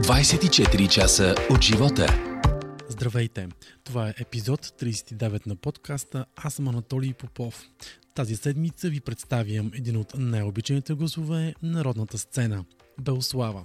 24 часа от живота. Здравейте! Това е епизод 39 на подкаста. Аз съм Анатолий Попов. Тази седмица ви представям един от най-обичаните гласове на народната сцена – Белслава.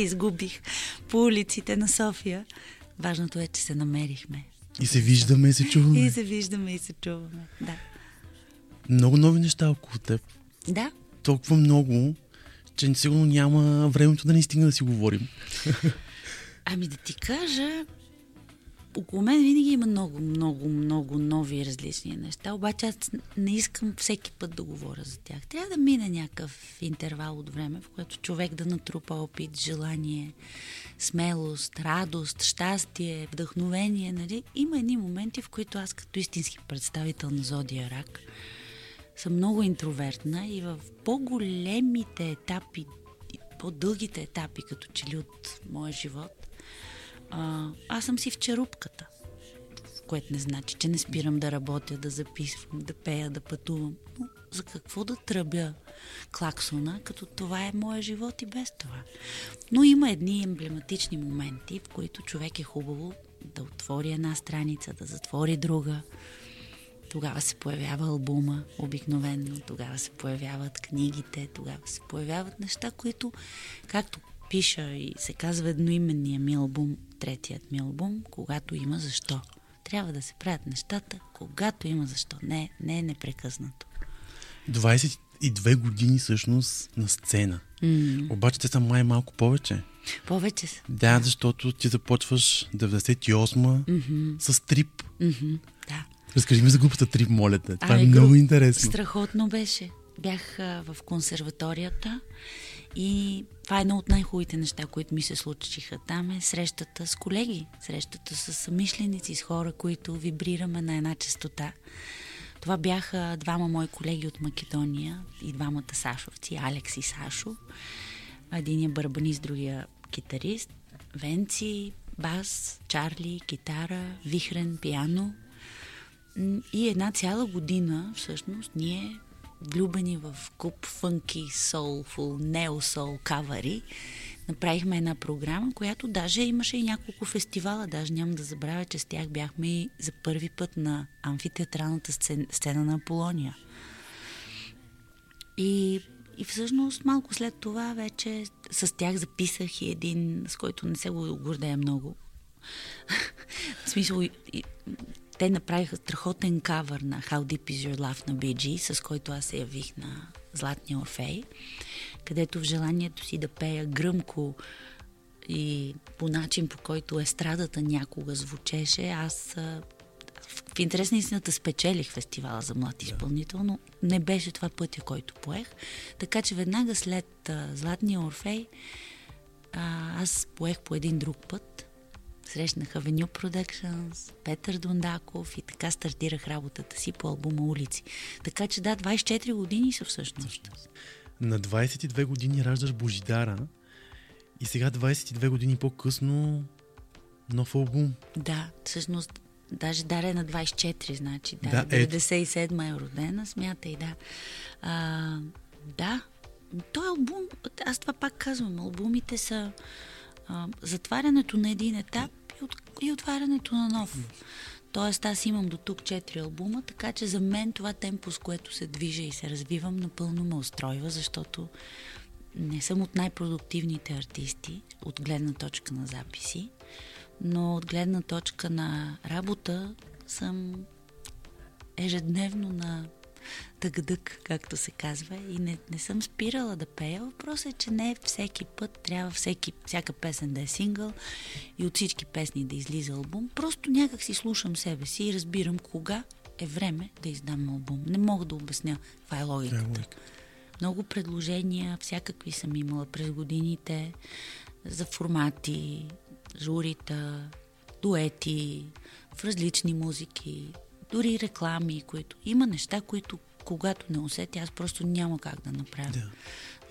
Се изгубих по улиците на София, важното е, че се намерихме. И се виждаме, и се чуваме. И се виждаме и се чуваме. Да. Много нови неща около теб. Да, Толкова много, че сигурно няма времето да ни стигне да си говорим. ами да ти кажа, около мен винаги има много, много, много нови различни неща, обаче аз не искам всеки път да говоря за тях. Трябва да мине някакъв интервал от време, в което човек да натрупа опит, желание, смелост, радост, щастие, вдъхновение. Нали? Има едни моменти, в които аз като истински представител на Зодия Рак съм много интровертна и в по-големите етапи, по-дългите етапи, като че ли от моя живот, а, аз съм си в черупката. Което не значи, че не спирам да работя, да записвам, да пея, да пътувам. Но за какво да тръбя клаксона, като това е моя живот и без това. Но има едни емблематични моменти, в които човек е хубаво да отвори една страница, да затвори друга. Тогава се появява албума, обикновенно. Тогава се появяват книгите, тогава се появяват неща, които, както пиша и се казва едноименния ми албум, третият ми албум, когато има защо. Трябва да се правят нещата, когато има защо. Не, не е непрекъснато. 22 години всъщност на сцена. М- Обаче те са май малко повече. повече са. Да, защото ти започваш 98-ма Мгм, с трип. мгм, да. Разкажи ми за групата Трип, моля те. Това Ами, е много груп- интересно. Страхотно беше. Бях а, в консерваторията и това е едно от най-хубавите неща, които ми се случиха там е срещата с колеги, срещата с съмишленици, с хора, които вибрираме на една частота. Това бяха двама мои колеги от Македония и двамата Сашовци, Алекс и Сашо. Единия барабанист, другия китарист. Венци, бас, Чарли, китара, вихрен, пиано. И една цяла година, всъщност, ние влюбени в куп фънки, соулфул, неосол кавари, направихме една програма, която даже имаше и няколко фестивала. Даже няма да забравя, че с тях бяхме и за първи път на амфитеатралната сцена, сцена на Аполония. И, и всъщност малко след това вече с тях записах и един, с който не се го гордея много. В смисъл, те направиха страхотен кавър на How Deep Is Your Love на BG, с който аз се явих на Златния Орфей, където в желанието си да пея гръмко и по начин, по който естрадата някога звучеше, аз в интерес на истината спечелих фестивала за млад изпълнител, но не беше това пътя, който поех. Така че веднага след а, Златния Орфей а, аз поех по един друг път. Срещнах Avenue Productions, Петър Дондаков и така стартирах работата си по албума Улици. Така че да, 24 години са всъщност. На 22 години раждаш Божидара и сега 22 години по-късно нов албум. Да, всъщност Даже Даре на 24, значи. Да, Да, да ето. 97 е родена, смятай, да. А, да, той албум, аз това пак казвам, албумите са а, затварянето на един етап и, от, и отварянето на нов. Тоест аз имам до тук 4 албума, така че за мен това темпо, с което се движа и се развивам, напълно ме устройва, защото не съм от най-продуктивните артисти от гледна точка на записи, но от гледна точка на работа съм ежедневно на тъгдък, както се казва, и не, не съм спирала да пея. Въпросът е, че не всеки път трябва всеки, всяка песен да е сингъл и от всички песни да излиза албум. Просто някак си слушам себе си и разбирам кога е време да издам албум. Не мога да обясня каква е логиката. Е. Много предложения, всякакви съм имала през годините за формати, журита, дуети, в различни музики, дори реклами, които... Има неща, които когато не усетя, аз просто няма как да направя. Да.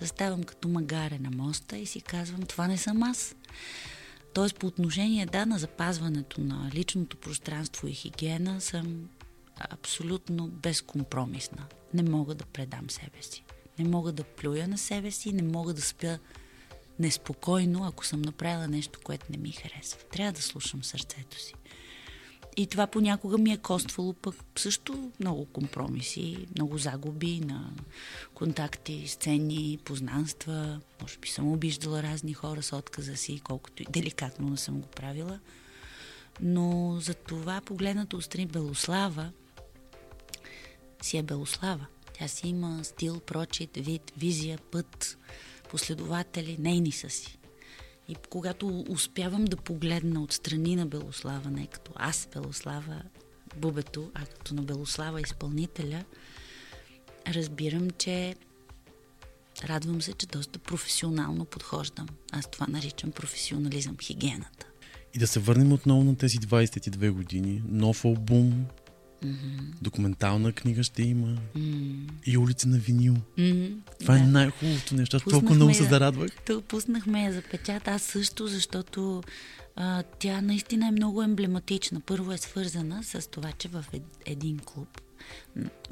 Заставам като магаре на моста и си казвам, това не съм аз. Тоест по отношение, да, на запазването на личното пространство и хигиена съм абсолютно безкомпромисна. Не мога да предам себе си. Не мога да плюя на себе си, не мога да спя неспокойно, ако съм направила нещо, което не ми харесва. Трябва да слушам сърцето си. И това понякога ми е коствало пък също много компромиси, много загуби на контакти, сцени, познанства. Може би съм обиждала разни хора с отказа си, колкото и деликатно не съм го правила. Но за това погледнато отстрани Белослава си е Белослава. Тя си има стил, прочит, вид, визия, път, последователи, нейни са си. И когато успявам да погледна отстрани на Белослава, не като аз Белослава, бубето, а като на Белослава изпълнителя, разбирам, че радвам се, че доста професионално подхождам. Аз това наричам професионализъм, хигиената. И да се върнем отново на тези 22 години. Нов албум, документална книга ще има и улица на винил. Това е най-хубавото нещо. Аз толкова много се зарадвах. Тъ, пуснахме я за печат, аз също, защото а, тя наистина е много емблематична. Първо е свързана с това, че в ед, един клуб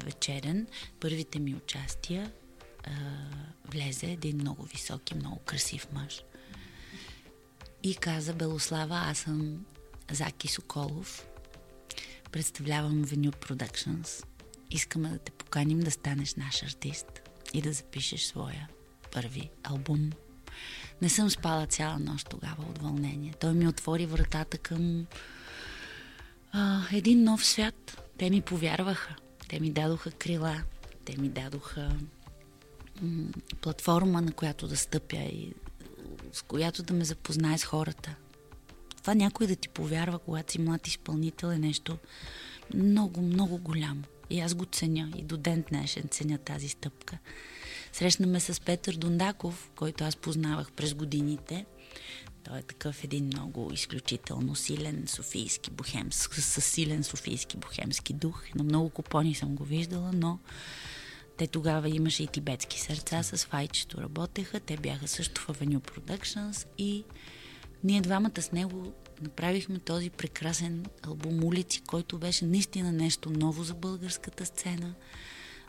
вечерен, първите ми участия, а, влезе един много висок и много красив мъж. И каза, Белослава, аз съм Заки Соколов, представлявам Venue Productions. Искаме да те поканим да станеш наш артист и да запишеш своя първи албум. Не съм спала цяла нощ тогава от вълнение. Той ми отвори вратата към а, един нов свят. Те ми повярваха. Те ми дадоха крила. Те ми дадоха м- платформа, на която да стъпя и с която да ме запознае с хората. Това някой да ти повярва, когато си млад изпълнител е нещо много, много голямо. И аз го ценя. И до ден днешен ценя тази стъпка. Срещнаме с Петър Дондаков, който аз познавах през годините. Той е такъв един много изключително силен софийски бухем, с, с силен софийски бухемски дух. На много купони съм го виждала, но те тогава имаше и тибетски сърца с Файчето работеха. Те бяха също в Avenue Productions и ние двамата с него направихме този прекрасен албум Улици, който беше наистина нещо ново за българската сцена,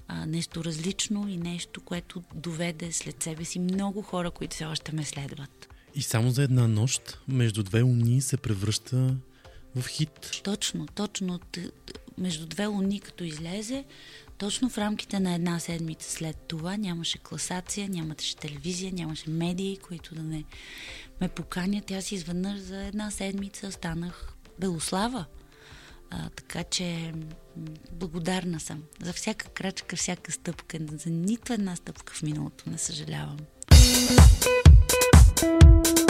а, нещо различно и нещо, което доведе след себе си много хора, които все още ме следват. И само за една нощ, между две луни се превръща в хит. Точно, точно. Между две луни, като излезе, точно в рамките на една седмица след това нямаше класация, нямаше телевизия, нямаше медии, които да не ме поканят. Аз изведнъж за една седмица станах Белослава. А, така че благодарна съм за всяка крачка, всяка стъпка. За нито една стъпка в миналото не съжалявам. Само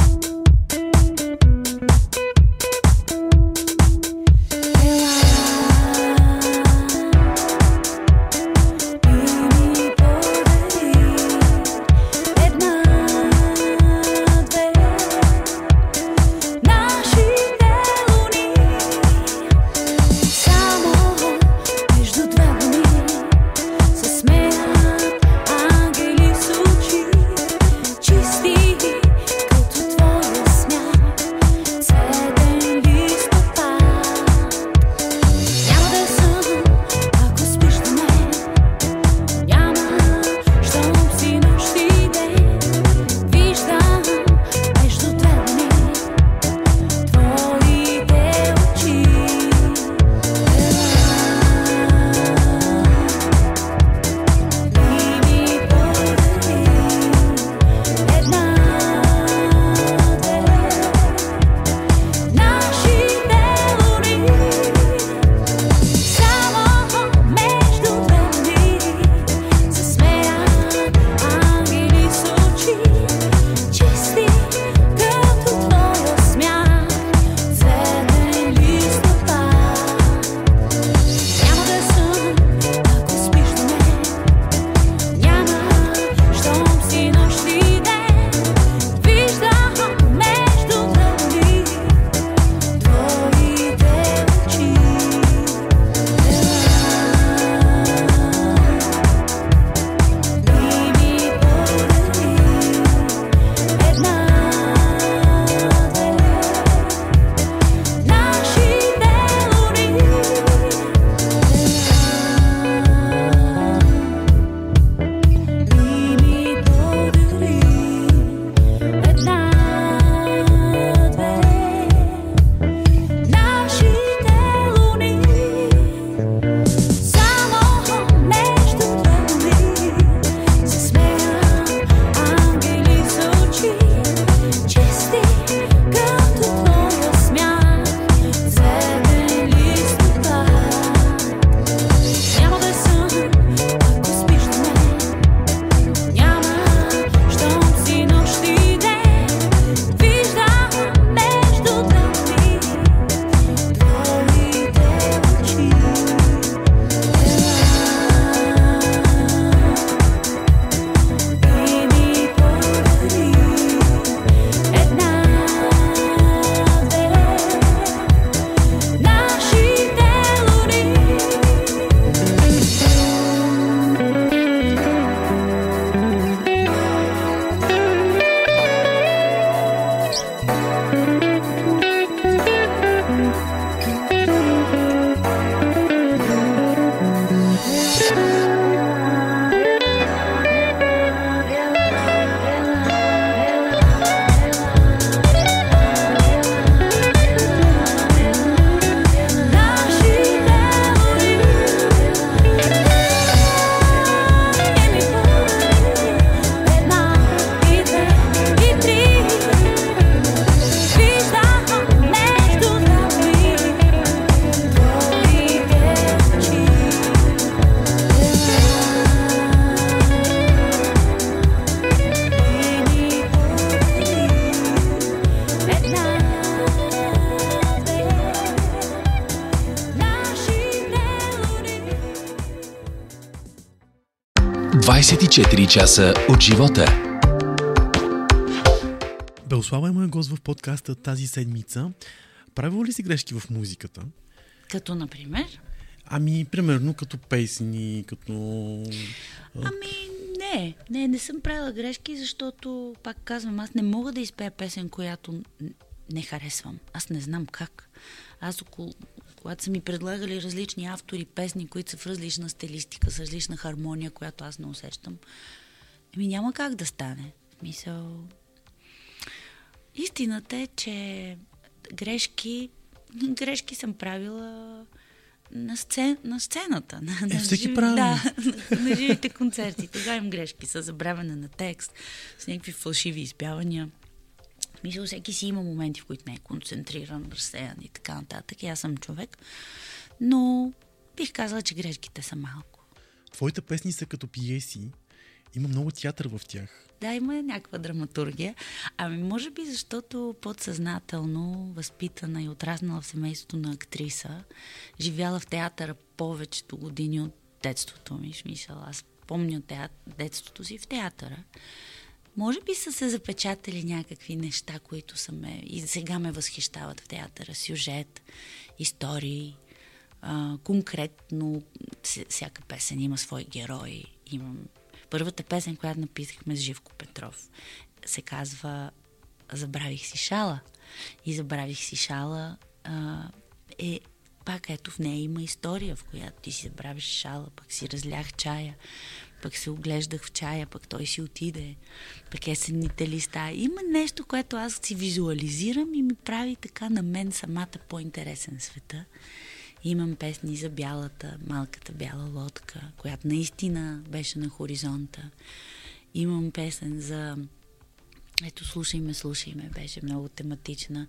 часа от живота. Белослава е моят гост в подкаста тази седмица. Правила ли си грешки в музиката? Като, например? Ами, примерно, като песни, като... Ами, не, не, не съм правила грешки, защото, пак казвам, аз не мога да изпея песен, която не харесвам. Аз не знам как. Аз около, когато са ми предлагали различни автори песни, които са в различна стилистика, с различна хармония, която аз не усещам, ами няма как да стане. Мисъл... Истината е, че грешки, грешки съм правила на, сцен, на сцената. На, на всеки прави. Да, на, на живите концерти. Тогава имам грешки с забравяне на текст, с някакви фалшиви изпявания. Смисъл, всеки си има моменти, в които не е концентриран, разсеян и така нататък. И аз съм човек. Но бих казала, че грешките са малко. Твоите песни са като пиеси. Има много театър в тях. Да, има някаква драматургия. Ами, може би, защото подсъзнателно, възпитана и отраснала в семейството на актриса, живяла в театъра повечето години от детството ми. Смисъл, аз помня теат... детството си в театъра. Може би са се запечатали някакви неща, които са ме... И сега ме възхищават в театъра. Сюжет, истории, а, конкретно ся- всяка песен има свои герои. Имам първата песен, която написахме с Живко Петров, се казва Забравих си шала. И Забравих си шала а, е пак ето в нея има история, в която ти си забравиш шала, пък си разлях чая, пък се оглеждах в чая, пък той си отиде, пък есенните листа. Има нещо, което аз си визуализирам и ми прави така на мен самата по-интересен света. Имам песни за бялата, малката бяла лодка, която наистина беше на хоризонта. Имам песен за... Ето, слушай ме, слушай ме, беше много тематична.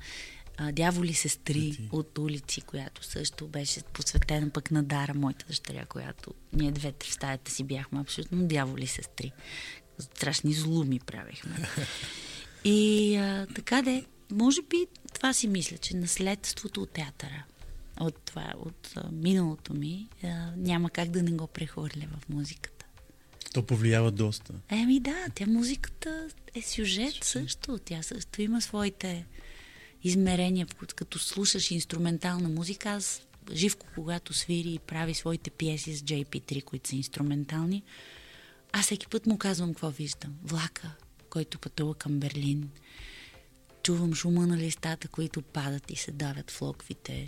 Дяволи сестри Ти. от улици, която също беше посветена пък на Дара, моята дъщеря, която ние двете в стаята си бяхме абсолютно дяволи сестри. Страшни злуми правихме. И а, така де, може би това си мисля, че наследството от театъра, от, това, от миналото ми, няма как да не го прехвърля в музиката. То повлиява доста. Еми да, тя музиката е сюжет също. Тя също има своите измерения, като слушаш инструментална музика, аз Живко, когато свири и прави своите пиеси с JP3, които са инструментални, аз всеки път му казвам какво виждам. Влака, който пътува към Берлин. Чувам шума на листата, които падат и се давят в локвите.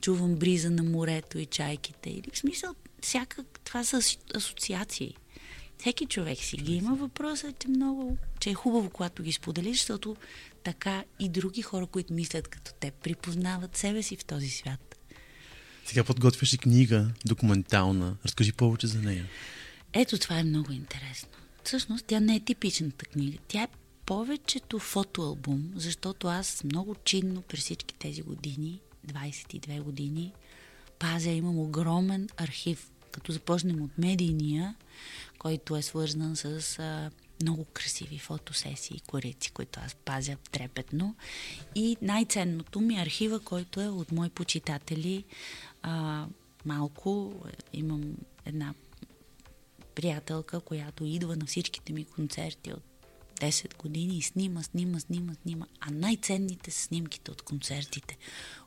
Чувам бриза на морето и чайките. Или в смисъл, всяка, това са асо- асоциации. Всеки човек си ги има. Въпросът е, че, много, че е хубаво, когато ги споделиш, защото така и други хора, които мислят като те, припознават себе си в този свят. Сега подготвяш и книга, документална. Разкажи повече за нея. Ето това е много интересно. Всъщност тя не е типичната книга. Тя е повечето фотоалбум, защото аз много чинно през всички тези години, 22 години, пазя, имам огромен архив. Като започнем от медийния, който е свързан с а, много красиви фотосесии, корици, които аз пазя трепетно. И най-ценното ми е архива, който е от мои почитатели. А, малко имам една приятелка, която идва на всичките ми концерти от 10 години и снима, снима, снима, снима. А най-ценните са снимките от концертите,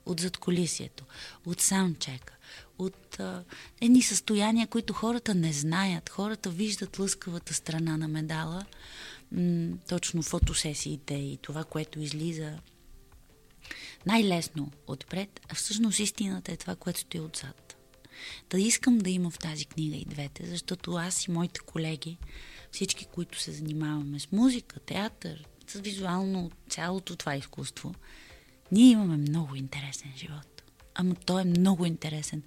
от задколисието, от саундчека, от а, едни състояния, които хората не знаят. Хората виждат лъскавата страна на медала, м- точно фотосесиите и това, което излиза най-лесно отпред, а всъщност истината е това, което стои отзад. Да искам да има в тази книга и двете, защото аз и моите колеги, всички, които се занимаваме с музика, театър, с визуално цялото това изкуство, ние имаме много интересен живот. Ама той е много интересен.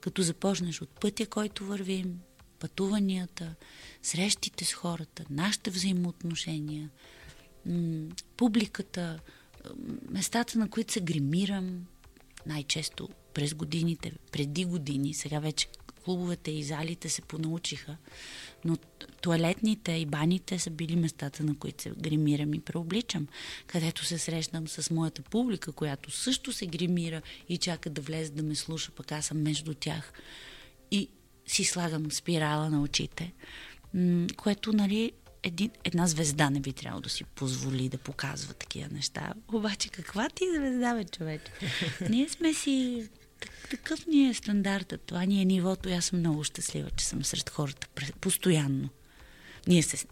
Като започнеш от пътя, който вървим, пътуванията, срещите с хората, нашите взаимоотношения, публиката, местата, на които се гримирам, най-често през годините, преди години, сега вече клубовете и залите се понаучиха, но туалетните и баните са били местата, на които се гримирам и преобличам, където се срещам с моята публика, която също се гримира и чака да влезе да ме слуша, пък аз съм между тях. И си слагам спирала на очите. което, нали, един, една звезда не би трябвало да си позволи да показва такива неща. Обаче каква ти звезда, бе, човече? Ние сме си... так- Такъв ни е стандартът. Това ни е нивото и аз съм много щастлива, че съм сред хората постоянно. Ние се,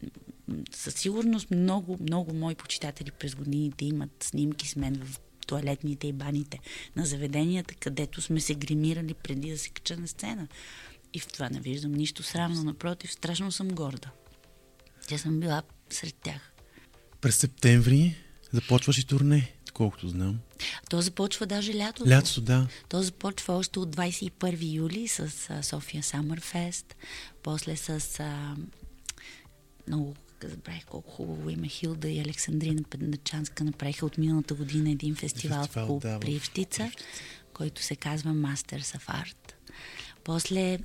със сигурност много, много мои почитатели през годините имат снимки с мен в туалетните и баните на заведенията, където сме се гримирали преди да се кача на сцена. И в това не виждам нищо срамно, напротив, страшно съм горда. Тя съм била сред тях. През септември започваш и турне, колкото знам. То започва даже лятото. Лятото, да. То започва още от 21 юли с София Самърфест, после с а, много забравих колко хубаво име Хилда и Александрина Педначанска направиха от миналата година един фестивал, Фестивал, в клуб да, в Привщица, който се казва Masters of Art. После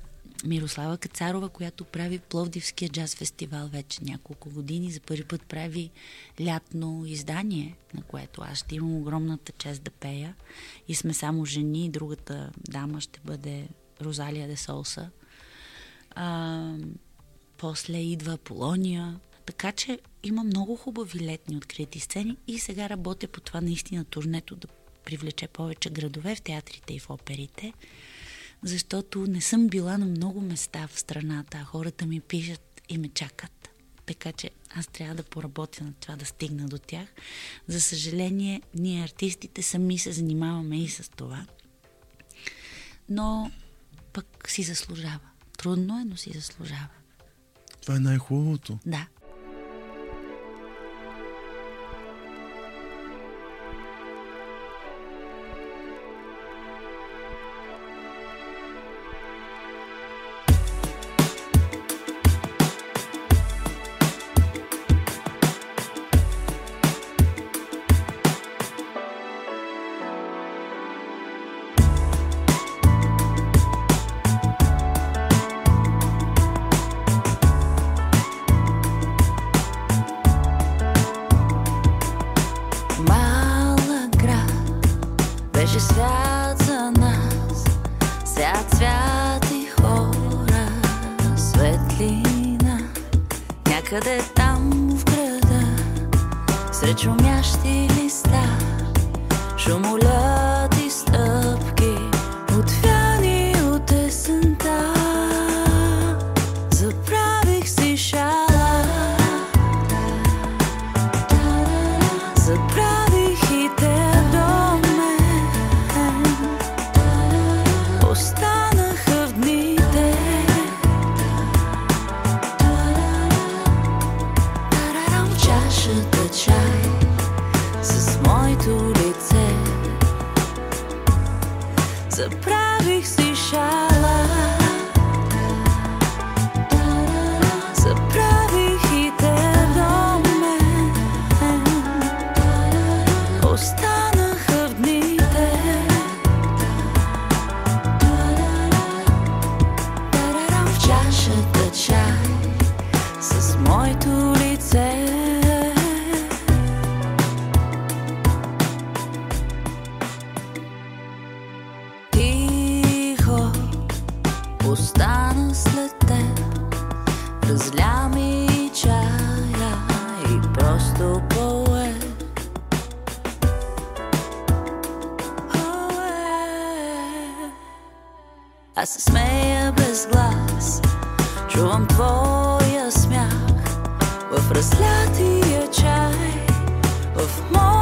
Мирослава Кацарова, която прави Пловдивския джаз фестивал вече няколко години. За първи път прави лятно издание, на което аз ще имам огромната чест да пея. И сме само жени. Другата дама ще бъде Розалия де Солса. А, после идва Полония. Така че има много хубави летни открити сцени и сега работя по това наистина турнето да привлече повече градове в театрите и в оперите защото не съм била на много места в страната, а хората ми пишат и ме чакат. Така че аз трябва да поработя на това да стигна до тях. За съжаление, ние артистите сами се занимаваме и с това. Но пък си заслужава. Трудно е, но си заслужава. Това е най-хубавото. Да. Някъде Аз се смея без глас Чувам твоя смях В разлятия чай В моят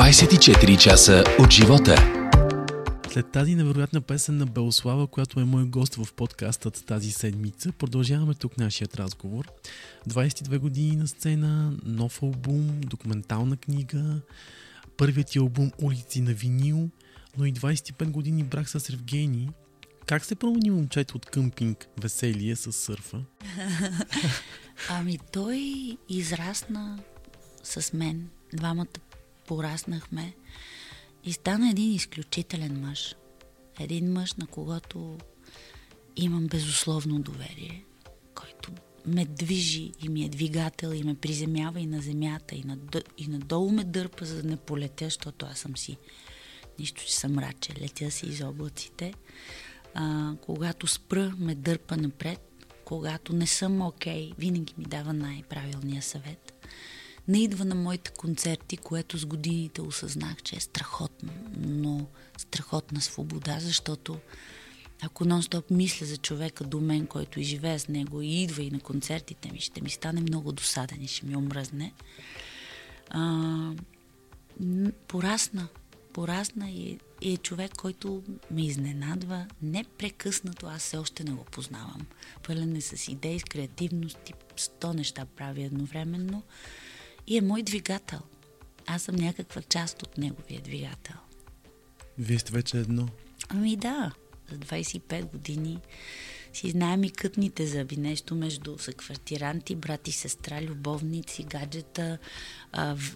24 часа от живота. След тази невероятна песен на Белослава, която е мой гост в подкастът тази седмица, продължаваме тук нашият разговор. 22 години на сцена, нов албум, документална книга, първият ти албум Улици на винил, но и 25 години брак с Евгений. Как се промени момчето от къмпинг веселие с сърфа? Ами той израсна с мен. Двамата пораснахме и стана един изключителен мъж. Един мъж, на когото имам безусловно доверие, който ме движи и ми е двигател и ме приземява и на земята и, над, и надолу ме дърпа, за да не полетя, защото аз съм си нищо, че съм раче, летя си из облаците. А, когато спра, ме дърпа напред. Когато не съм окей, okay, винаги ми дава най-правилния съвет не идва на моите концерти, което с годините осъзнах, че е страхотно, но страхотна свобода, защото ако нон-стоп мисля за човека до мен, който и живее с него и идва и на концертите ми, ще ми стане много досаден и ще ми омръзне. А, порасна. Порасна и, и е човек, който ме изненадва непрекъснато. Аз все още не го познавам. Пълен е с идеи, с креативност и сто неща прави едновременно и е мой двигател. Аз съм някаква част от неговия двигател. Вие сте вече едно. Ами да, за 25 години си знаем и кътните зъби, нещо между съквартиранти, брат и сестра, любовници, гаджета,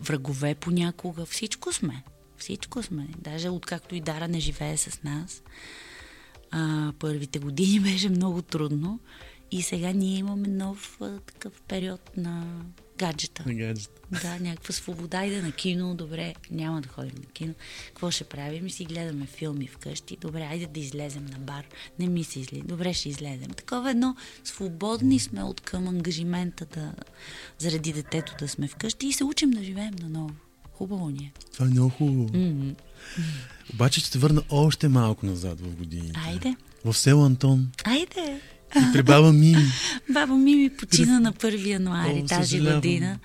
врагове понякога. Всичко сме. Всичко сме. Даже откакто и Дара не живее с нас, а, първите години беше много трудно и сега ние имаме нов а, такъв период на гаджета. На гаджета. Да, някаква свобода. Иде на кино, добре, няма да ходим на кино. Какво ще правим? Си гледаме филми вкъщи. Добре, айде да излезем на бар. Не ми се изли. Добре, ще излезем. Такова едно свободни сме от към ангажимента да, заради детето да сме вкъщи и се учим да живеем наново. Хубаво ни е. Това е много хубаво. Mm-hmm. Обаче ще върна още малко назад в годините. Айде. В село Антон. Айде. При баба Мими. баба Мими почина на 1 януари О, тази съжалявам. година.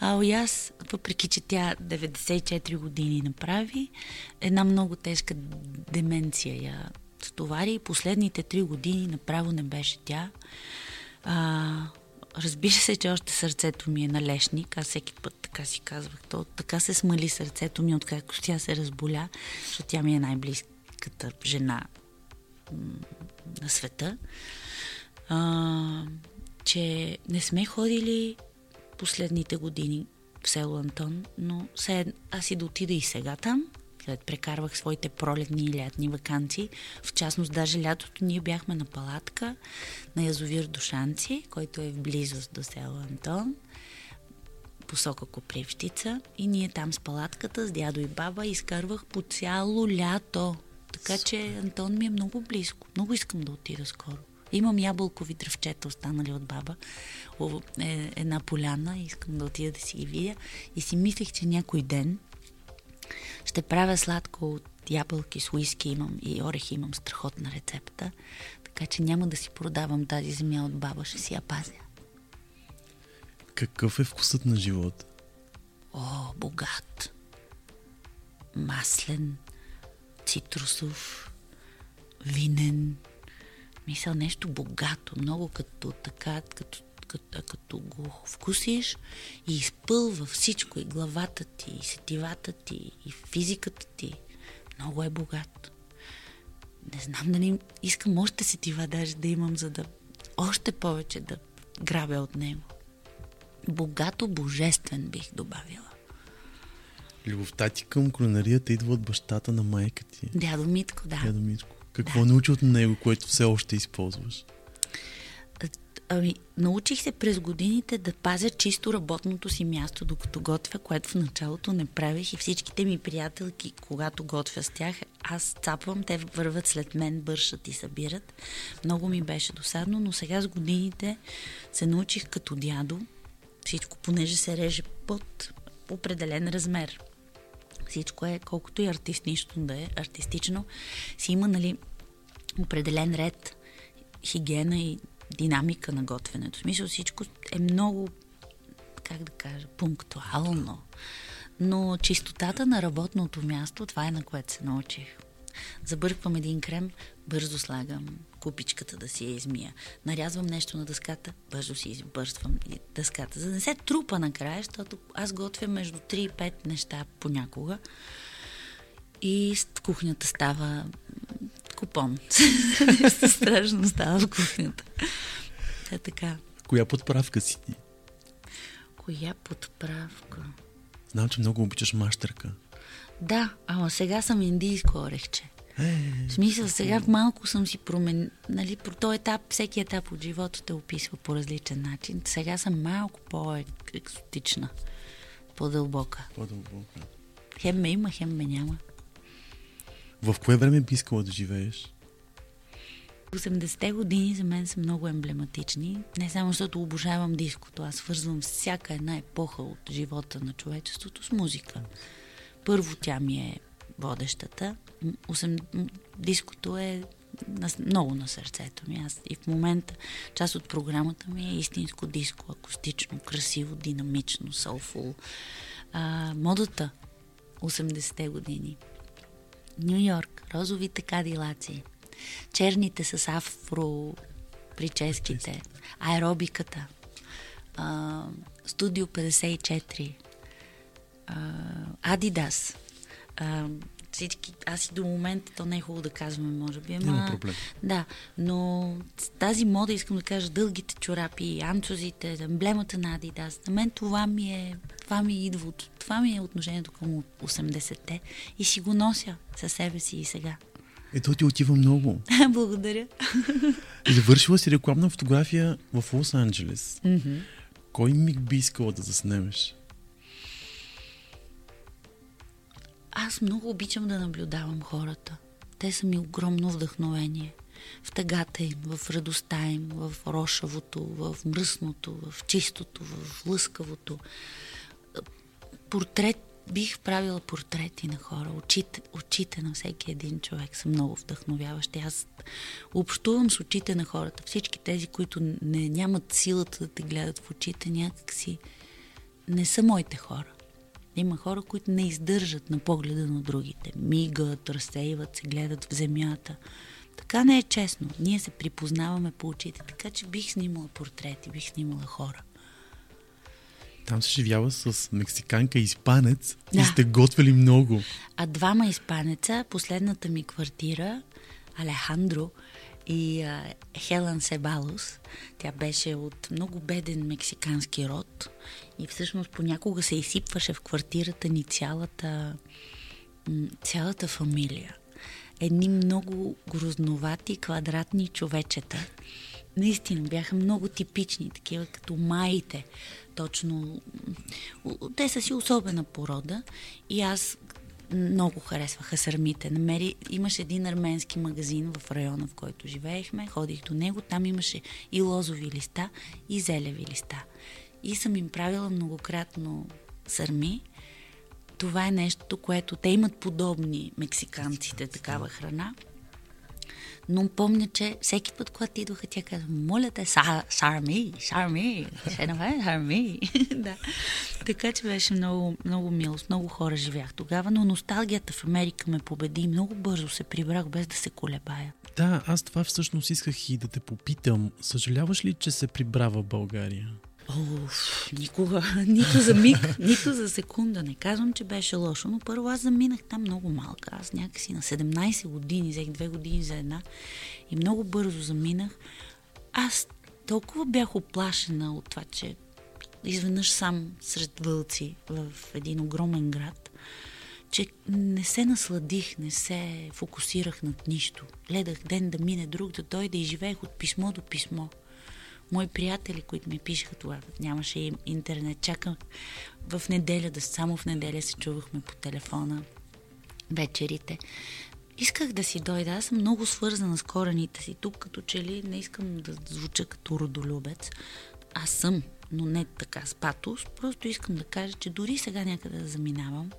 А и аз, въпреки че тя 94 години направи, една много тежка деменция я стовари и последните три години направо не беше тя. А, разбира се, че още сърцето ми е на лешник. Аз всеки път така си казвах. То, така се смали сърцето ми, откакто тя се разболя, защото тя ми е най-близката жена на света а, че не сме ходили последните години в село Антон, но се, аз и да отида и сега там, където прекарвах своите пролетни и лятни вакансии. В частност, даже лятото ние бяхме на палатка на язовир Душанци, който е в близост до село Антон, посока Копривщица. И ние там с палатката, с дядо и баба, изкарвах по цяло лято. Така че Антон ми е много близко. Много искам да отида скоро. Имам ябълкови дръвчета, останали от баба. Е, една поляна, искам да отида да си ги видя. И си мислех, че някой ден ще правя сладко от ябълки с уиски имам и орехи имам страхотна рецепта. Така че няма да си продавам тази земя от баба, ще си я пазя. Какъв е вкусът на живота? О, богат. Маслен, цитрусов, винен. Мисля, нещо богато, много като така, като, като, като го вкусиш и изпълва всичко, и главата ти, и сетивата ти, и физиката ти. Много е богат. Не знам дали искам още сетива даже да имам, за да още повече да грабя от него. Богато, божествен бих добавила. Любовта ти към кулинарията идва от бащата на майка ти. Дядо Митко, да. Дядо Митко. Какво научи от него, което все още използваш? Ами, научих се през годините да пазя чисто работното си място, докато готвя, което в началото не правих и всичките ми приятелки, когато готвя с тях, аз цапвам, те върват след мен, бършат и събират. Много ми беше досадно, но сега с годините се научих като дядо. Всичко, понеже се реже под определен размер. Всичко е, колкото и артистично да е, артистично, си има, нали, определен ред, хигиена и динамика на готвенето. В смисъл всичко е много, как да кажа, пунктуално. Но чистотата на работното място, това е на което се научих. Забърквам един крем, бързо слагам купичката да си я измия. Нарязвам нещо на дъската, бързо си избърствам дъската. За да не се трупа накрая, защото аз готвя между 3 и 5 неща понякога. И кухнята става купон. Страшно става в кухнята. Та така. Коя подправка си ти? Коя подправка? Знам, че много обичаш мащерка. Да, ама сега съм индийско орехче. Е, В смисъл, сега малко съм си промен... Нали, про този етап, всеки етап от живота те описва по различен начин. Сега съм малко по-екзотична, по-дълбока. по-дълбока. Хем ме има, хем ме няма. В кое време би искала да живееш? 80-те години за мен са много емблематични. Не само защото обожавам диското, аз свързвам всяка една епоха от живота на човечеството с музика. Първо тя ми е водещата. Осем- Диското е на, много на сърцето ми. Аз и в момента част от програмата ми е истинско диско, акустично, красиво, динамично, soulful. А, модата 80-те години. Нью Йорк, розовите кадилаци, черните с афро прическите, аеробиката, а, Студио 54, а, Адидас. А, всички, аз и до момента, то не е хубаво да казваме, може би. Ама, Няма проблем. Да, но тази мода искам да кажа дългите чорапи, анцузите, емблемата на Адидас. На мен това ми е, това ми идва от, това ми е отношението към 80-те и си го нося със себе си и сега. Ето ти отива много. Благодаря. Завършила си рекламна фотография в Лос-Анджелес. Кой миг би искала да заснемеш? Аз много обичам да наблюдавам хората. Те са ми огромно вдъхновение. В тъгата им, в радостта им, в рошавото, в мръсното, в чистото, в лъскавото. Портрет, бих правила портрети на хора. Очите, очите на всеки един човек са много вдъхновяващи. Аз общувам с очите на хората. Всички тези, които не, нямат силата да те гледат в очите, някакси не са моите хора. Има хора, които не издържат на погледа на другите. Мигат, разсейват се, гледат в земята. Така не е честно. Ние се припознаваме по очите, така че бих снимала портрети, бих снимала хора. Там се живява с мексиканка и испанец и Да. сте готвили много. А двама испанеца, последната ми квартира, Алехандро и а, Хелен Себалос, тя беше от много беден мексикански род и всъщност понякога се изсипваше в квартирата ни цялата, цялата фамилия. Едни много грозновати квадратни човечета. Наистина бяха много типични, такива като майите. Точно. Те са си особена порода и аз много харесваха сърмите. Намери, имаше един арменски магазин в района, в който живеехме. Ходих до него. Там имаше и лозови листа, и зелеви листа. И съм им правила многократно сърми. Това е нещо, което те имат подобни мексиканците, такава храна. Но помня, че всеки път, когато идваха, тя казва, моля те, са- сарми, сарми, ще направим сарми. Така че беше много, много мило. С много хора живях тогава, но носталгията в Америка ме победи и много бързо се прибрах, без да се колебая. Да, аз това всъщност исках и да те попитам. Съжаляваш ли, че се прибрава в България? Оф, никога, нито за миг, нито за секунда. Не казвам, че беше лошо, но първо аз заминах там много малка. Аз някакси на 17 години, взех две години за една и много бързо заминах. Аз толкова бях оплашена от това, че изведнъж сам сред вълци в един огромен град, че не се насладих, не се фокусирах над нищо. Гледах ден да мине, друг да дойде и живеех от писмо до писмо мои приятели, които ми пишеха това, нямаше им интернет, чаках в неделя, да само в неделя се чувахме по телефона вечерите. исках да си дойда. Аз съм много свързана с корените си. Тук като че ли не искам да звуча като родолюбец. Аз съм, но не така с патос. Просто искам да кажа, че дори сега някъде да заминавам,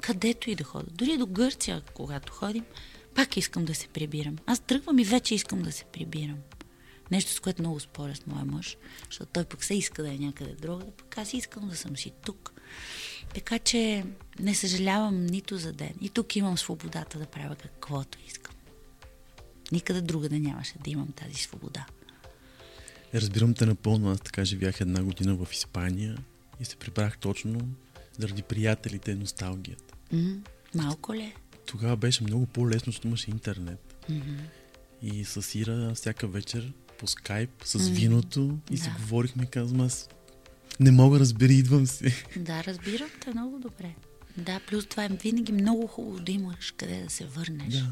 където и да ходя, дори до Гърция, когато ходим, пак искам да се прибирам. Аз тръгвам и вече искам да се прибирам. Нещо, с което много споря с моя мъж, защото той пък се иска да е някъде друга, пък аз искам да съм си тук. Така че не съжалявам нито за ден. И тук имам свободата да правя каквото искам. Никъде друга да нямаше да имам тази свобода. Разбирам те напълно. Аз така живях една година в Испания и се прибрах точно заради приятелите и носталгията. М, Малко ли? е? Тогава беше много по-лесно, защото имаше интернет. Мгм. И с Ира всяка вечер по скайп, с виното и си да. говорихме и казвам аз не мога, разбери, идвам си. Да, разбирам те много добре. Да, плюс това е винаги много хубаво да имаш къде да се върнеш. Да.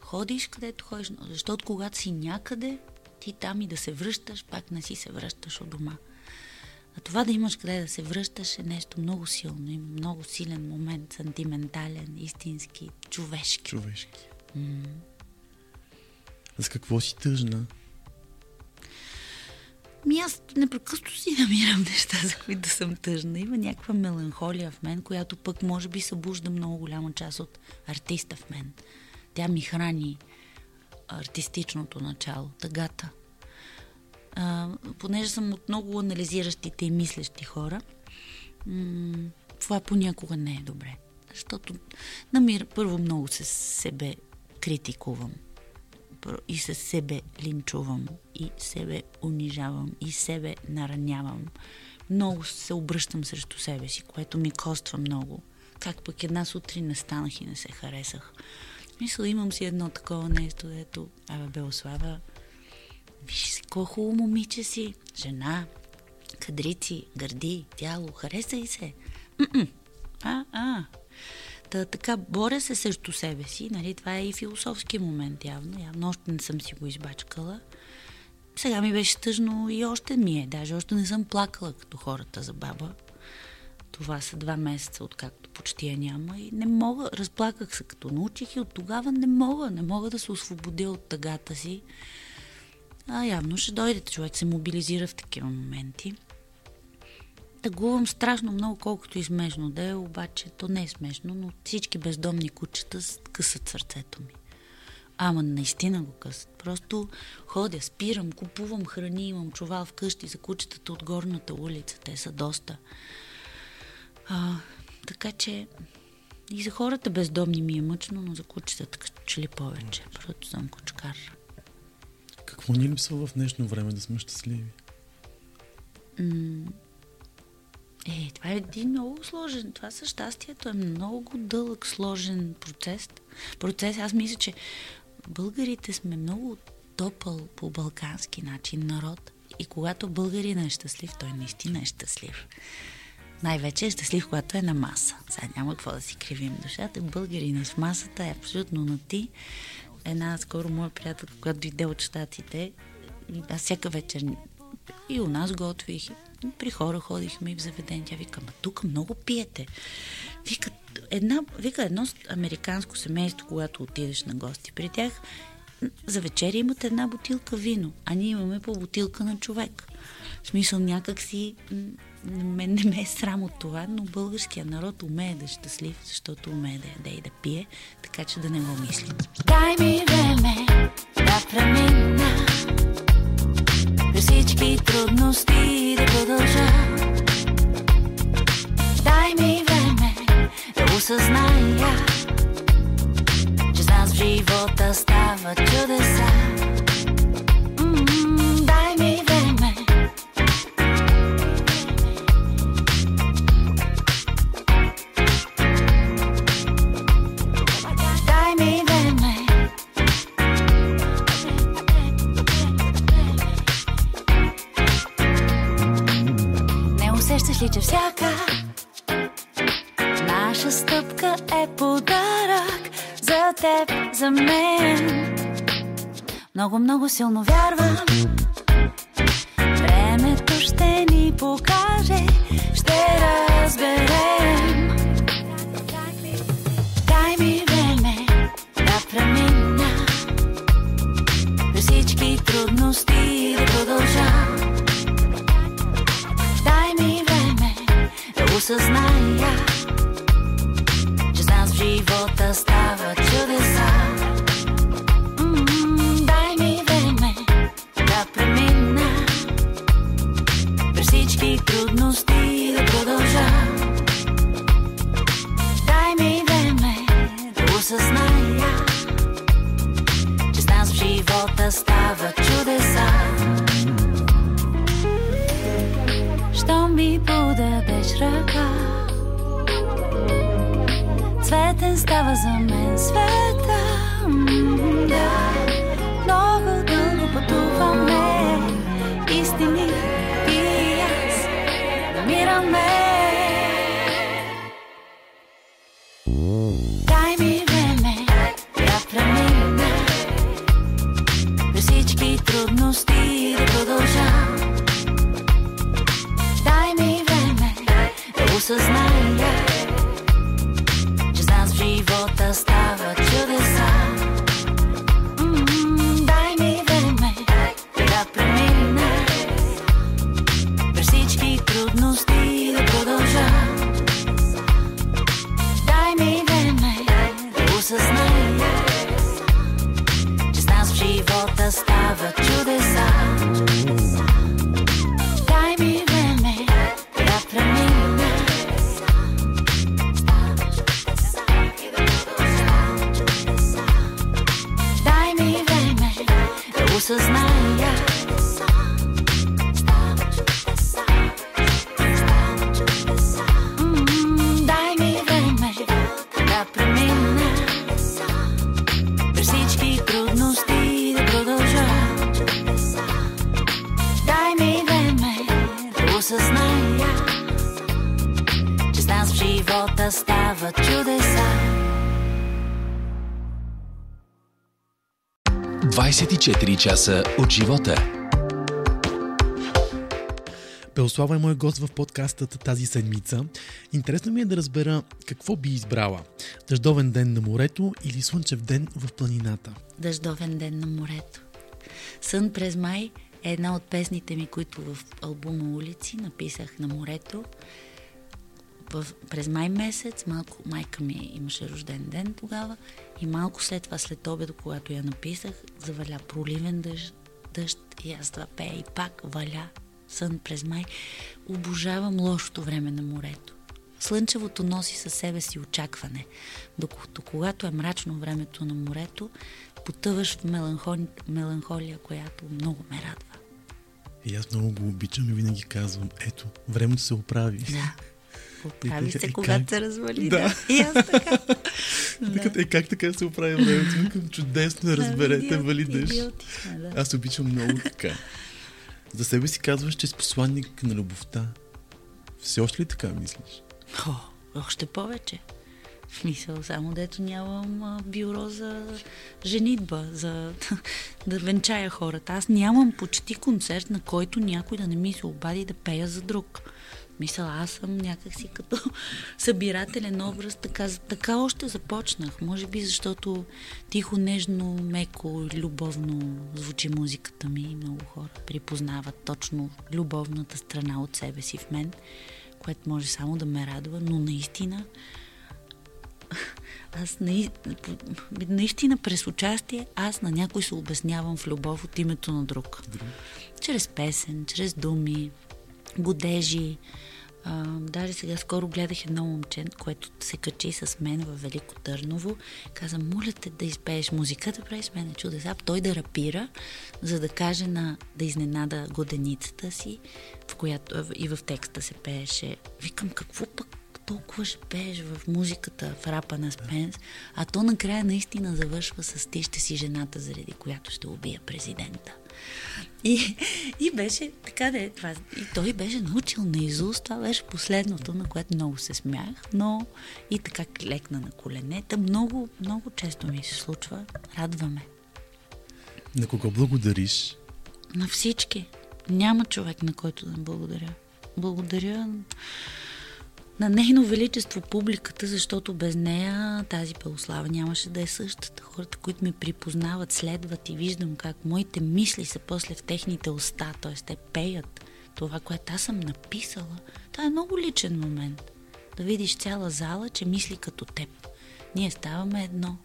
Ходиш където ходиш, защото когато си някъде, ти там и да се връщаш, пак не си се връщаш от дома. А това да имаш къде да се връщаш е нещо много силно, има много силен момент, сантиментален, истински, човешки. Човешки. За какво си тъжна? Ми аз непрекъснато си намирам неща, за които съм тъжна. Има някаква меланхолия в мен, която пък може би събужда много голяма част от артиста в мен. Тя ми храни артистичното начало, тъгата. А, понеже съм от много анализиращите и мислещи хора, м- това понякога не е добре. Защото намира, първо много се себе критикувам и се себе линчувам, и себе унижавам, и себе наранявам. Много се обръщам срещу себе си, което ми коства много. Как пък една сутрин не станах и не се харесах. Мисля, имам си едно такова нещо, дето, абе, Белослава, виж си, какво хубаво момиче си, жена, кадрици, гърди, тяло, харесай се. А, а, Та, така, боря се срещу себе си, нали, това е и философски момент явно, явно още не съм си го избачкала. Сега ми беше тъжно и още ми е, даже още не съм плакала като хората за баба. Това са два месеца, откакто почти я няма и не мога, разплаках се като научих и от тогава не мога, не мога да се освободя от тъгата си. А явно ще дойде, човек се мобилизира в такива моменти. Тъгувам страшно много, колкото и смешно да е, обаче то не е смешно, но всички бездомни кучета късат сърцето ми. Ама наистина го късат. Просто ходя, спирам, купувам храни, имам чувал вкъщи за кучетата от горната улица. Те са доста. А, така че и за хората бездомни ми е мъчно, но за кучетата като че ли повече. Просто съм кучкар. Какво ни липсва в днешно време да сме щастливи? Е, това е един много сложен. Това със щастието е много дълъг, сложен процес. Процес, аз мисля, че българите сме много топъл по балкански начин народ. И когато българин е щастлив, той наистина е щастлив. Най-вече е щастлив, когато е на маса. Сега няма какво да си кривим душата. Българина в масата е абсолютно на ти. Една скоро моя приятел, когато дойде от щатите, аз всяка вечер и у нас готвих, при хора ходихме и в заведение. Тя вика, ма тук много пиете. Вика, една, вика, едно американско семейство, когато отидеш на гости при тях, за вечеря имат една бутилка вино, а ние имаме по бутилка на човек. В смисъл някак си, мен не ме е срам от това, но българския народ умее да е щастлив, защото умее да яде и да пие, така че да не го мислим. Дай ми време да премина Трудности да продължа. Дай ми време да осъзная Че с нас в живота стават чудеса за мен. Много, много силно вярвам. Времето ще ни покаже, ще разберем. Дай ми време да премина всички трудности да продължа. Дай ми време да осъзная, че с нас в живота Цветен става за мен света. Да, много дълго пътуваме. Истини ти и аз намираме от живота. Белослава е мой гост в подкастата тази седмица. Интересно ми е да разбера какво би избрала. Дъждовен ден на морето или слънчев ден в планината? Дъждовен ден на морето. Сън през май е една от песните ми, които в албума Улици написах на морето. В, през май месец малко, майка ми имаше рожден ден тогава и малко след това, след обеда, когато я написах, заваля проливен дъжд, дъжд и аз това пея и пак валя сън през май. Обожавам лошото време на морето. Слънчевото носи със себе си очакване, докато когато е мрачно времето на морето, потъваш в меланхоли... меланхолия, която много ме радва. И аз много го обичам и винаги казвам, ето, времето се оправи. Да. Оправи И така, се, когато как? се развали. Да. Да. И аз така. Така, е, как така се оправи времето? Викам, чудесно, разберете, Идиот- вали дъжд. идиоти сме, да. Аз обичам много така. За себе си казваш, че си посланник на любовта. Все още ли така мислиш? О, още повече. В смисъл, само дето нямам а, бюро за женитба, за да венчая хората. Аз нямам почти концерт, на който някой да не ми се обади да пея за друг. Мисля, аз съм някакси като събирателен образ, така, така още започнах. Може би защото тихо, нежно, меко, любовно звучи музиката ми и много хора припознават точно любовната страна от себе си в мен, което може само да ме радва, но наистина аз наи... наистина през участие аз на някой се обяснявам в любов от името на друг. Чрез песен, чрез думи, годежи. А, даже сега скоро гледах едно момче, което се качи с мен в Велико Търново. Каза, моля те да изпееш музика, да правиш с мен чудеса. Той да рапира, за да каже на, да изненада годеницата си, в която и в текста се пееше. Викам, какво пък толкова ще пееш в музиката, в рапа на Спенс, а то накрая наистина завършва с ти ще си жената, заради която ще убия президента. И, и беше така да е това. И той беше научил на Изус. Това беше последното, на което много се смях, но и така клекна на коленета. Много, много често ми се случва. Радваме. На кого благодариш? На всички. Няма човек, на който да благодаря. Благодаря на нейно величество публиката, защото без нея тази Белослава нямаше да е същата. Хората, които ме припознават, следват и виждам как моите мисли са после в техните уста, т.е. те пеят това, което аз съм написала. Това е много личен момент. Да видиш цяла зала, че мисли като теб. Ние ставаме едно.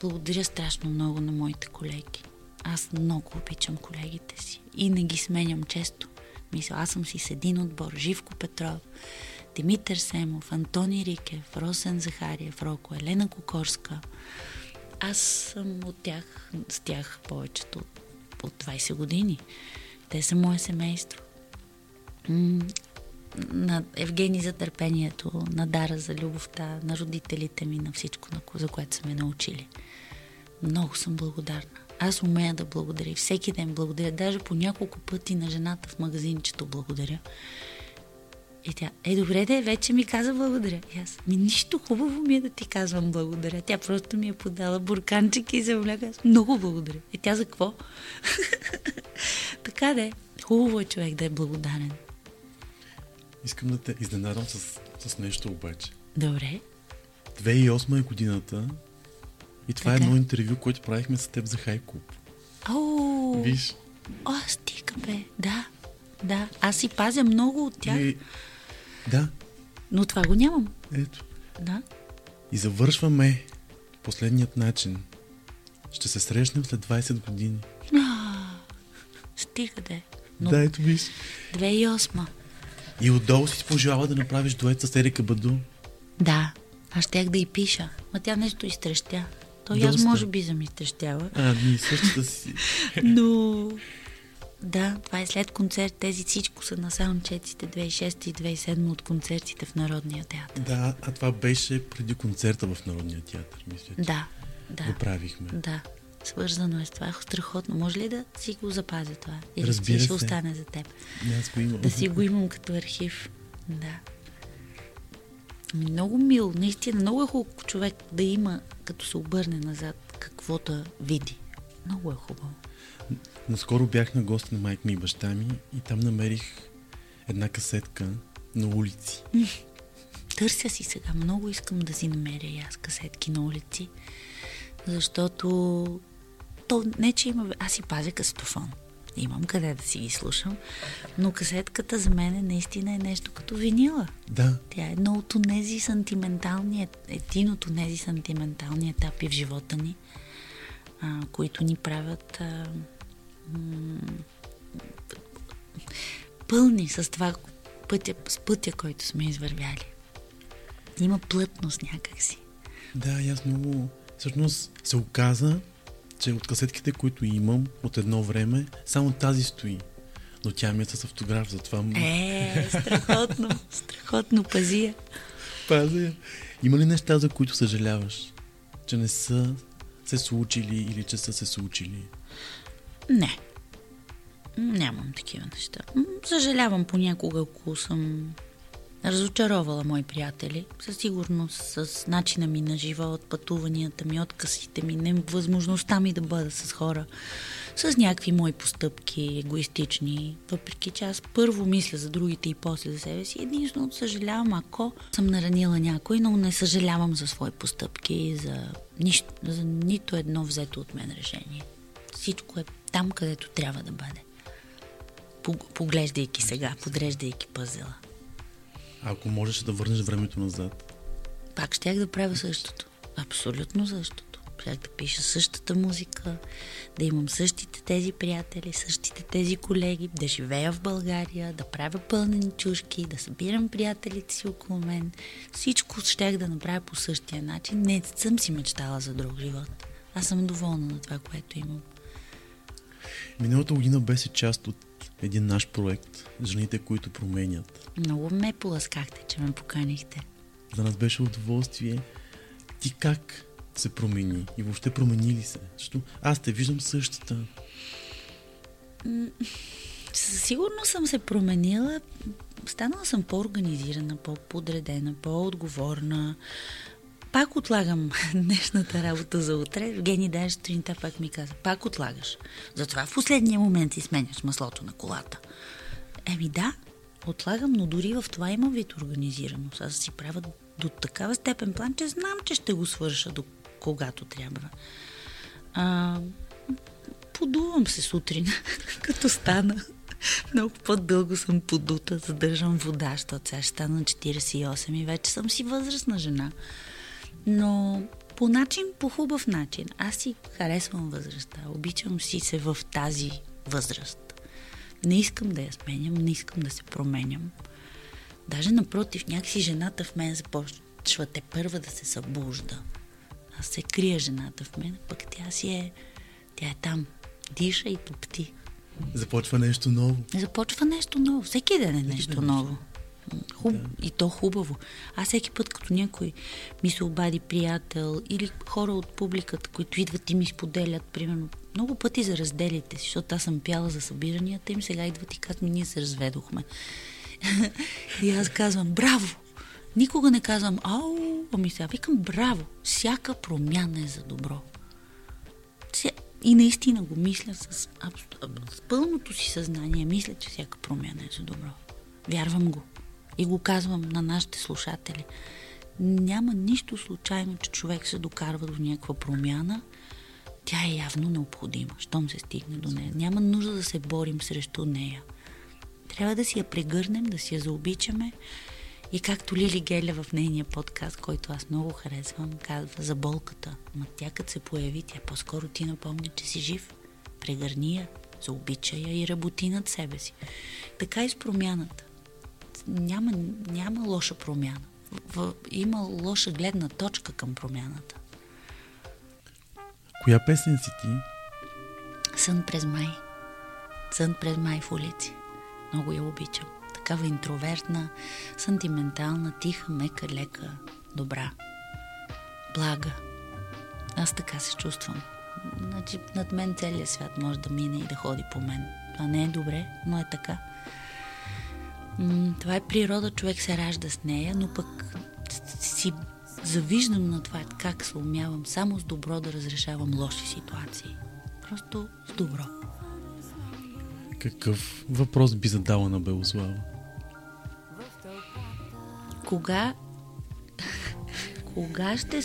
Благодаря страшно много на моите колеги. Аз много обичам колегите си и не ги сменям често. Мисля, аз съм си с един отбор. Живко Петров, Димитър Семов, Антони Рикев, Росен Захариев, Роко, Елена Кокорска. Аз съм от тях, с тях повечето от, от 20 години. Те са мое семейство. На Евгений за търпението, на Дара за любовта, на родителите ми, на всичко, за което са ме научили. Много съм благодарна. Аз умея да благодаря. Всеки ден благодаря. Даже по няколко пъти на жената в магазинчето благодаря. И тя, е добре де, вече ми каза благодаря. И аз, ми нищо хубаво ми е да ти казвам благодаря. Тя просто ми е подала бурканчик и се обляга. Аз много благодаря. И тя за какво? така де. Хубаво е човек да е благодарен. Искам да те изненадам с, с нещо обаче. Добре. 2008 е годината и това Така. е едно интервю, което правихме с теб за Хайклуб. О, Виж, О, стига бе. Да, да. Аз си пазя много от тях, и... Да, но това го нямам. ето. Да. И завършваме последният начин. Ще се срещнем след 20 години. А, стига де. Но Да, ето виж. 2008. И отдолу си пожелала да направиш дует с Ерика Баду. Да, аз щях да й пиша. Ма тя нещо изтрещя. То и аз може би съм изтрещяла. А, ние същата си. Но... Да, това е след концерт. Тези всичко са на саундчеците 2006 и 2007 от концертите в Народния театър. Да, а това беше преди концерта в Народния театър, мисля, Да, да. го правихме. Да, свързано е с това. Страхотно. Може ли да си го запазя това? Или Разбира ще се. остане за теб? Не, аз го имам. Да си го имам като архив. Да. Много мил. Наистина, много е хубаво човек да има, като се обърне назад, каквото да види. Много е хубаво. Наскоро бях на гости на майка ми и баща ми и там намерих една касетка на улици. Търся си сега. Много искам да си намеря и аз касетки на улици, защото то не, че има... Аз си пазя касетофон. Имам къде да си ги слушам, но касетката за мен наистина е нещо като винила. Да, Тя е едно от тези сантиментални, един от тези сантиментални етапи в живота ни, а, които ни правят а, пълни с това пътя, с пътя, който сме извървяли. Има плътност някакси. да, и аз много... Всъщност се оказа, че от касетките, които имам от едно време, само тази стои. Но тя ми е с автограф, затова Е, страхотно, страхотно, пази я. пазя. я. Има ли неща, за които съжаляваш? Че не са се случили или че са се случили? Не. Нямам такива неща. Съжалявам понякога, ако съм разочаровала мои приятели. Със сигурност с начина ми на живот, пътуванията ми, откъсите ми, невъзможността ми да бъда с хора, с някакви мои постъпки, егоистични. Въпреки че аз първо мисля за другите и после за себе си, единствено съжалявам, ако съм наранила някой, но не съжалявам за свои постъпки, за, нищо, за нито едно взето от мен решение. Всичко е там, където трябва да бъде. Пог- Поглеждайки сега, подреждайки пъзела. Ако можеш да върнеш времето назад? Пак щях да правя същото. Абсолютно същото. Щях да пиша същата музика, да имам същите тези приятели, същите тези колеги, да живея в България, да правя пълнени чушки, да събирам приятелите си около мен. Всичко щях да направя по същия начин. Не съм си мечтала за друг живот. Аз съм доволна на това, което имам. Миналата година беше част от един наш проект Жените, които променят. Много ме поласкахте, че ме поканихте. За нас беше удоволствие. Ти как се промени и въобще промени ли се? Защото аз те виждам същата. Със сигурност съм се променила. Станала съм по-организирана, по-подредена, по-отговорна. Пак отлагам днешната работа за утре. Евгений даже сутринта пак ми каза, пак отлагаш. Затова в последния момент си сменяш маслото на колата. Еми да, отлагам, но дори в това има вид организираност. Аз си правя до такава степен план, че знам, че ще го свърша до когато трябва. А, подувам се сутрин, като стана. Много по-дълго съм подута, задържам вода, защото сега ще стана 48 и вече съм си възрастна жена. Но по начин, по хубав начин. Аз си харесвам възрастта. Обичам си се в тази възраст. Не искам да я сменям, не искам да се променям. Даже напротив, някакси жената в мен започва те първа да се събужда. Аз се крия жената в мен, пък тя си е, тя е там. Диша и топти. Започва нещо ново. Започва нещо ново. Всеки ден е нещо ден ново. Хуб... Да. И то хубаво. Аз всеки път, като някой ми се обади приятел или хора от публиката, които идват и ми споделят, примерно, много пъти за разделите си, защото аз съм пяла за събиранията им, сега идват и казват ми, ние се разведохме. и аз казвам, браво! Никога не казвам, ау, ами сега викам, браво! Всяка промяна е за добро. И наистина го мисля с, с пълното си съзнание. Мисля, че всяка промяна е за добро. Вярвам го. И го казвам на нашите слушатели. Няма нищо случайно, че човек се докарва до някаква промяна. Тя е явно необходима, щом се стигне до нея. Няма нужда да се борим срещу нея. Трябва да си я прегърнем, да си я заобичаме. И както Лили Геля в нейния подкаст, който аз много харесвам, казва за болката. Но тя като се появи, тя по-скоро ти напомня, че си жив. Прегърни я, заобича я и работи над себе си. Така и с промяната няма, няма лоша промяна. В, има лоша гледна точка към промяната. Коя песен си ти? Сън през май. Сън през май в улици. Много я обичам. Такава интровертна, сантиментална, тиха, мека, лека, добра. Блага. Аз така се чувствам. Значи над мен целият свят може да мине и да ходи по мен. Това не е добре, но е така. М- това е природа, човек се ражда с нея, но пък си завиждам на това как се умявам само с добро да разрешавам лоши ситуации. Просто с добро. Какъв въпрос би задала на Белослава? Кога кога ще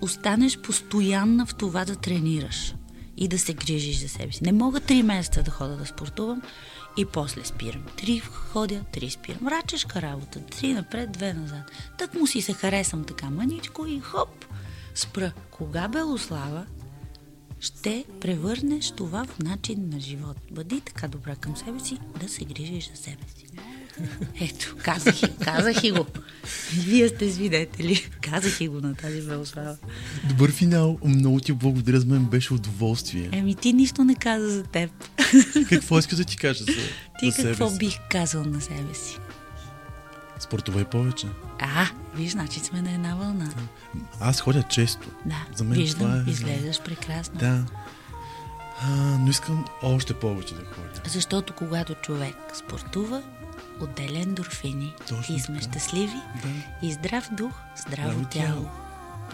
останеш постоянна в това да тренираш и да се грижиш за себе си? Не мога три месеца да хода да спортувам, и после спирам. Три ходя, три спирам. Рачешка работа. Три напред, две назад. Так му си се харесам така маничко и хоп, спра. Кога Белослава ще превърнеш това в начин на живот? Бъди така добра към себе си, да се грижиш за себе си. Ето, казах, казах и го. Вие сте свидетели. Казах и го на тази Белослава. Добър финал. Много ти благодаря. За мен беше удоволствие. Еми, ти нищо не каза за теб. Какво искаш да ти кажа за, ти за какво себе бих казал на себе си? Спортувай повече. А, виж, значи сме на една вълна. Аз ходя често. Да, За мен виждам, това е... изглеждаш прекрасно. Да. А, но искам още повече да ходя. Защото когато човек спортува, отделя ендорфини Точно и сме така. щастливи Да. и здрав дух, здраво Здраво тяло. тяло.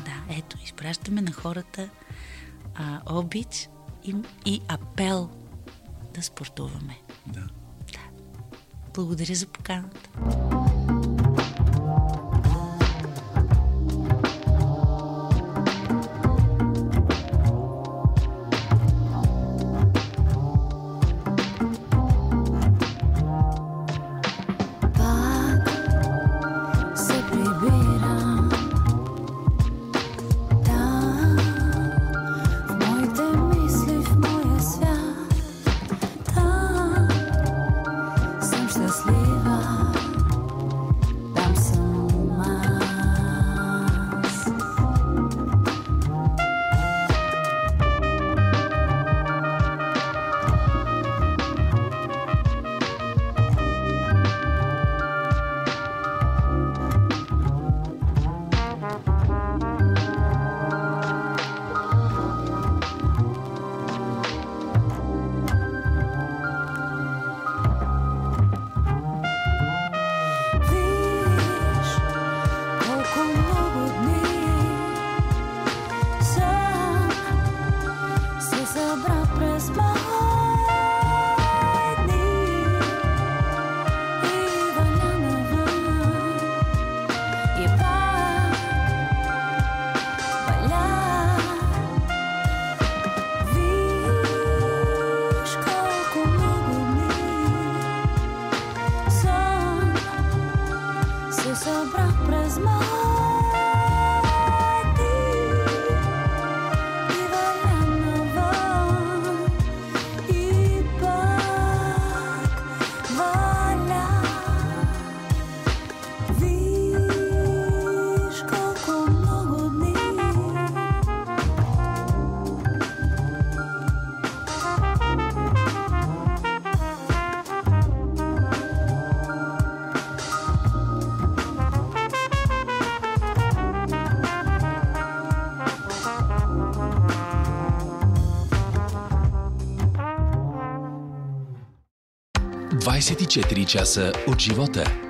Да, ето, изпращаме на хората а, обич и, и апел да спортуваме. да. Да. Благодаря за поканата. 24 часа от живота.